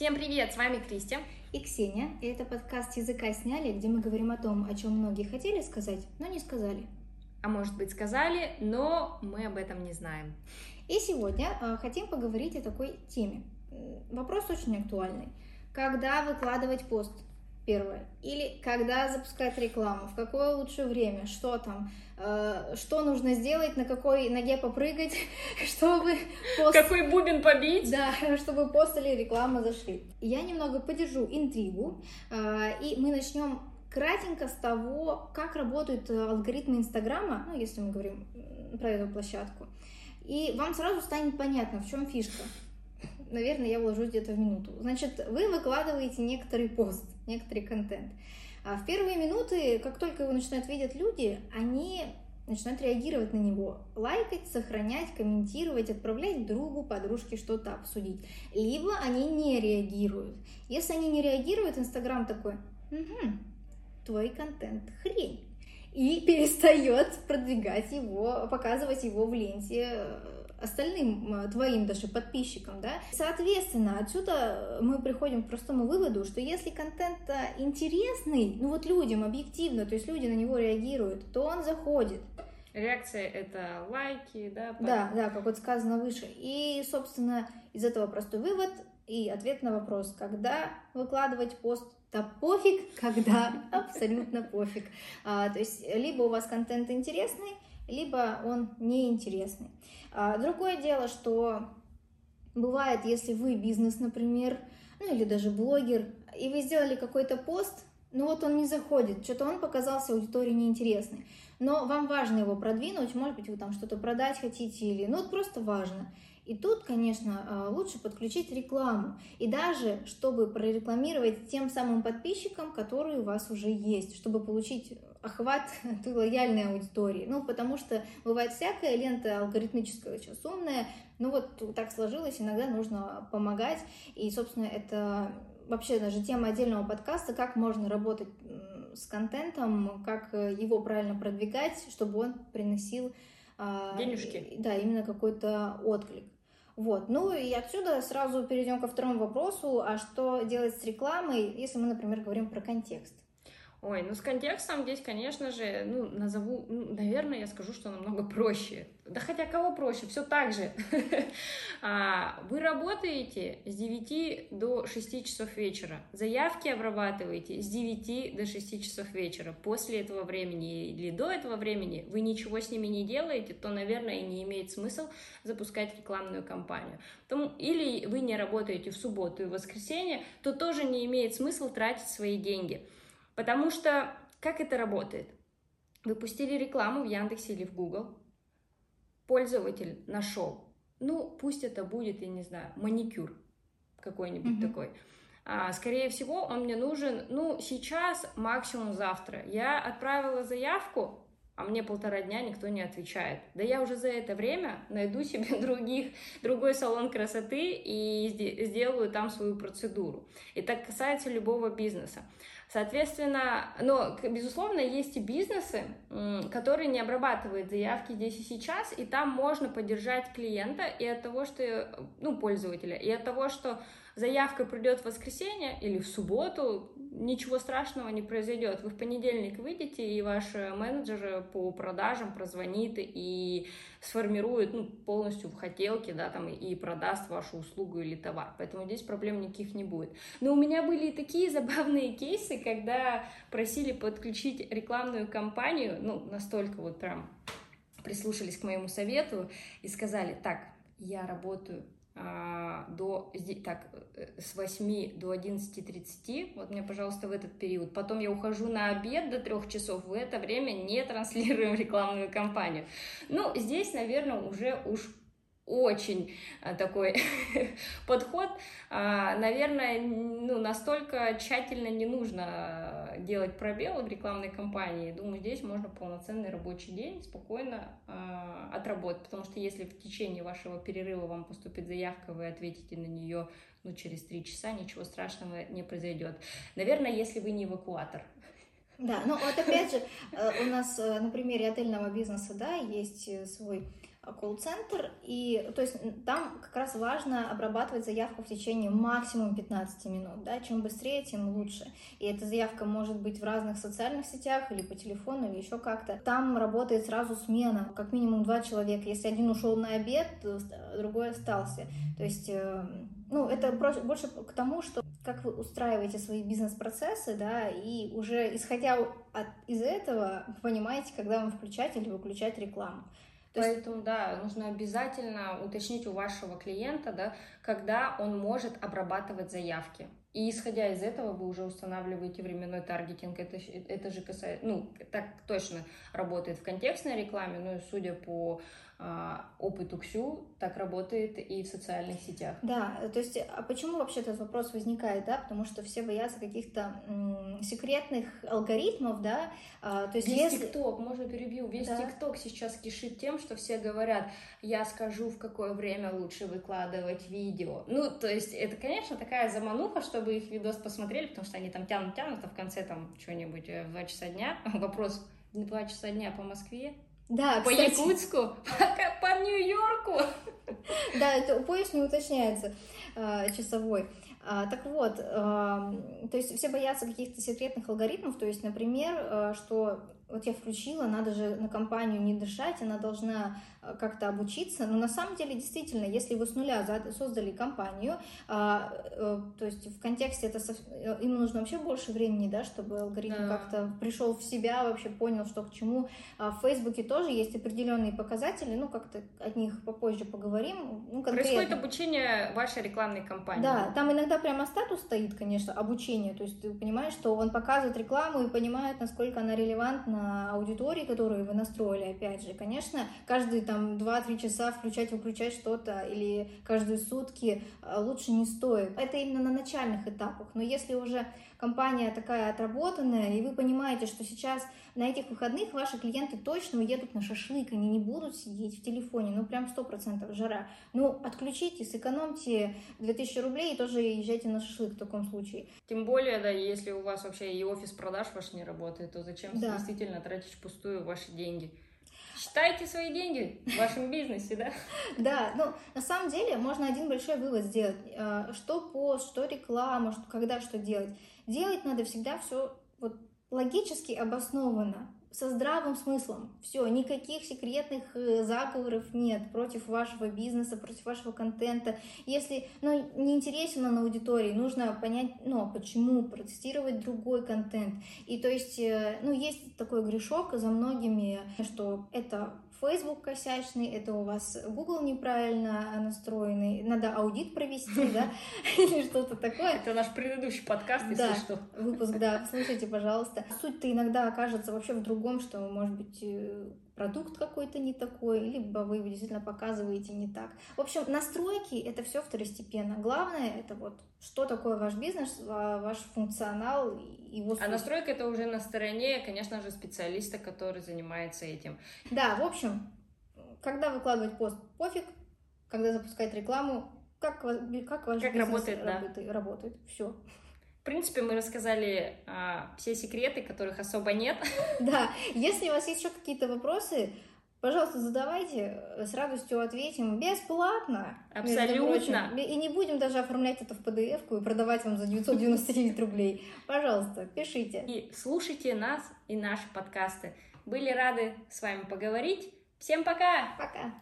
Всем привет, с вами Кристи и Ксения. И это подкаст «Языка сняли», где мы говорим о том, о чем многие хотели сказать, но не сказали. А может быть сказали, но мы об этом не знаем. И сегодня э, хотим поговорить о такой теме. Вопрос очень актуальный. Когда выкладывать пост? Первое. Или когда запускать рекламу, в какое лучшее время, что там, э, что нужно сделать, на какой ноге попрыгать, чтобы пост... Какой бубен побить? Да, чтобы пост или реклама зашли. Я немного подержу интригу, э, и мы начнем кратенько с того, как работают алгоритмы Инстаграма, ну, если мы говорим про эту площадку. И вам сразу станет понятно, в чем фишка наверное, я вложусь где-то в минуту. Значит, вы выкладываете некоторый пост, некоторый контент. А в первые минуты, как только его начинают видеть люди, они начинают реагировать на него, лайкать, сохранять, комментировать, отправлять другу, подружке что-то обсудить. Либо они не реагируют. Если они не реагируют, Инстаграм такой, угу, твой контент хрень. И перестает продвигать его, показывать его в ленте э, остальным твоим даже подписчикам, да. Соответственно, отсюда мы приходим к простому выводу, что если контент интересный, ну вот людям объективно, то есть люди на него реагируют, то он заходит. Реакция это лайки, да? Под... Да, да, как вот сказано выше. И, собственно, из этого простой вывод и ответ на вопрос, когда выкладывать пост да пофиг, когда абсолютно пофиг. А, то есть либо у вас контент интересный, либо он неинтересный. А, другое дело, что бывает, если вы бизнес, например, ну или даже блогер, и вы сделали какой-то пост, ну вот он не заходит, что-то он показался аудитории неинтересный, но вам важно его продвинуть, может быть, вы там что-то продать хотите или, ну вот просто важно. И тут, конечно, а, лучше подключить рекламу. И даже, чтобы прорекламировать тем самым подписчикам, которые у вас уже есть, чтобы получить охват той лояльной аудитории. Ну, потому что бывает всякая лента алгоритмическая сейчас умная, ну вот так сложилось, иногда нужно помогать. И, собственно, это вообще даже тема отдельного подкаста, как можно работать с контентом, как его правильно продвигать, чтобы он приносил денежки. Да, именно какой-то отклик. Вот. Ну и отсюда сразу перейдем ко второму вопросу, а что делать с рекламой, если мы, например, говорим про контекст? Ой, ну с контекстом здесь, конечно же, ну, назову, ну, наверное, я скажу, что намного проще. Да хотя кого проще, все так же. А, вы работаете с 9 до 6 часов вечера, заявки обрабатываете с 9 до 6 часов вечера. После этого времени или до этого времени вы ничего с ними не делаете, то, наверное, и не имеет смысл запускать рекламную кампанию. Или вы не работаете в субботу и воскресенье, то тоже не имеет смысла тратить свои деньги. Потому что как это работает? Вы пустили рекламу в Яндексе или в Google, пользователь нашел, ну, пусть это будет, я не знаю, маникюр какой-нибудь mm-hmm. такой. А, скорее всего, он мне нужен, ну, сейчас, максимум завтра. Я отправила заявку, а мне полтора дня никто не отвечает. Да я уже за это время найду себе других, другой салон красоты и сделаю там свою процедуру. И так касается любого бизнеса. Соответственно, но, безусловно, есть и бизнесы, которые не обрабатывают заявки здесь и сейчас, и там можно поддержать клиента и от того, что, ну, пользователя, и от того, что заявка придет в воскресенье или в субботу, ничего страшного не произойдет. Вы в понедельник выйдете, и ваш менеджер по продажам прозвонит и сформирует ну, полностью в хотелке, да, там, и продаст вашу услугу или товар. Поэтому здесь проблем никаких не будет. Но у меня были и такие забавные кейсы, когда просили подключить рекламную кампанию, ну, настолько вот прям прислушались к моему совету и сказали, так, я работаю до, так, э, с 8 до 11.30, вот мне, пожалуйста, в этот период. Потом я ухожу на обед до 3 часов, в это время не транслируем рекламную кампанию. Ну, здесь, наверное, уже уж очень э, такой подход. А, наверное, ну, настолько тщательно не нужно делать пробелы в рекламной кампании. Думаю, здесь можно полноценный рабочий день спокойно а, отработать, потому что если в течение вашего перерыва вам поступит заявка, вы ответите на нее ну, через три часа, ничего страшного не произойдет. Наверное, если вы не эвакуатор. Да, ну вот опять же, э, у нас на примере отельного бизнеса, да, есть свой колл-центр, и то есть там как раз важно обрабатывать заявку в течение максимум 15 минут, да, чем быстрее, тем лучше. И эта заявка может быть в разных социальных сетях или по телефону, или еще как-то. Там работает сразу смена, как минимум два человека. Если один ушел на обед, другой остался. То есть, э, ну, это больше к тому, что как вы устраиваете свои бизнес-процессы, да, и уже исходя от, из этого, понимаете, когда вам включать или выключать рекламу. То Поэтому, есть... да, нужно обязательно уточнить у вашего клиента, да, когда он может обрабатывать заявки. И исходя из этого вы уже устанавливаете временной таргетинг. Это, это же касается, ну, так точно работает в контекстной рекламе, но судя по а, опыту Ксю так работает и в социальных сетях. Да, то есть, а почему вообще этот вопрос возникает, да? Потому что все боятся каких-то м- секретных алгоритмов, да? А, то есть, весь если... ТикТок, можно перебью, весь ТикТок да. сейчас кишит тем, что все говорят, я скажу, в какое время лучше выкладывать видео. Ну, то есть, это, конечно, такая замануха, чтобы их видос посмотрели, потому что они там тянут-тянут, а в конце там что-нибудь э, в 2 часа дня. Вопрос, 2 часа дня по Москве? Да, По кстати... Якутску? По, по Нью-Йорку? Да, это поезд не уточняется а, часовой. А, так вот, а, то есть все боятся каких-то секретных алгоритмов, то есть, например, а, что вот я включила, надо же на компанию не дышать, она должна э, как-то обучиться. Но на самом деле, действительно, если вы с нуля создали компанию, а, а, то есть в контексте это э, им нужно вообще больше времени, да, чтобы алгоритм да. как-то пришел в себя, вообще понял, что к чему. А в Фейсбуке тоже есть определенные показатели, ну, как-то от них попозже поговорим. Ну, Происходит обучение вашей рекламной кампании. Да, там иногда прямо статус стоит, конечно, обучение, то есть ты понимаешь, что он показывает рекламу и понимает, насколько она релевантна аудитории, которую вы настроили, опять же, конечно, каждые там 2-3 часа включать-выключать что-то или каждые сутки а, лучше не стоит. Это именно на начальных этапах, но если уже компания такая отработанная, и вы понимаете, что сейчас на этих выходных ваши клиенты точно уедут на шашлык, они не будут сидеть в телефоне, ну прям сто процентов жара. Ну, отключите, сэкономьте 2000 рублей и тоже езжайте на шашлык в таком случае. Тем более, да, если у вас вообще и офис продаж ваш не работает, то зачем да. действительно тратить впустую ваши деньги? Считайте свои деньги в вашем бизнесе, да? Да, ну, на самом деле можно один большой вывод сделать. Э, что пост, что реклама, когда что делать. Делать надо всегда все вот логически обоснованно, со здравым смыслом. Все, никаких секретных э, заговоров нет против вашего бизнеса, против вашего контента. Если ну, не интересен он аудитории, нужно понять, ну, а почему, протестировать другой контент. И то есть, э, ну, есть такой грешок за многими, что это Facebook косячный, это у вас Google неправильно настроенный, надо аудит провести, да, или что-то такое. Это наш предыдущий подкаст, если что. выпуск, да, слушайте, пожалуйста. Суть-то иногда окажется вообще в другом, что, может быть, э, продукт какой-то не такой, либо вы его действительно показываете не так. В общем, настройки — это все второстепенно. Главное — это вот что такое ваш бизнес, ваш функционал, его суть. А настройка — это уже на стороне, конечно же, специалиста, который занимается этим. Да, в общем, когда выкладывать пост, пофиг, когда запускать рекламу, как, как ваш как бизнес работает, работает, да. работает. Все. В принципе, мы рассказали а, все секреты, которых особо нет. Да, если у вас есть еще какие-то вопросы, пожалуйста, задавайте, с радостью ответим, бесплатно. Абсолютно. И не будем даже оформлять это в PDF-ку и продавать вам за 999 рублей. Пожалуйста, пишите. И слушайте нас и наши подкасты. Были рады с вами поговорить. Всем пока! Пока!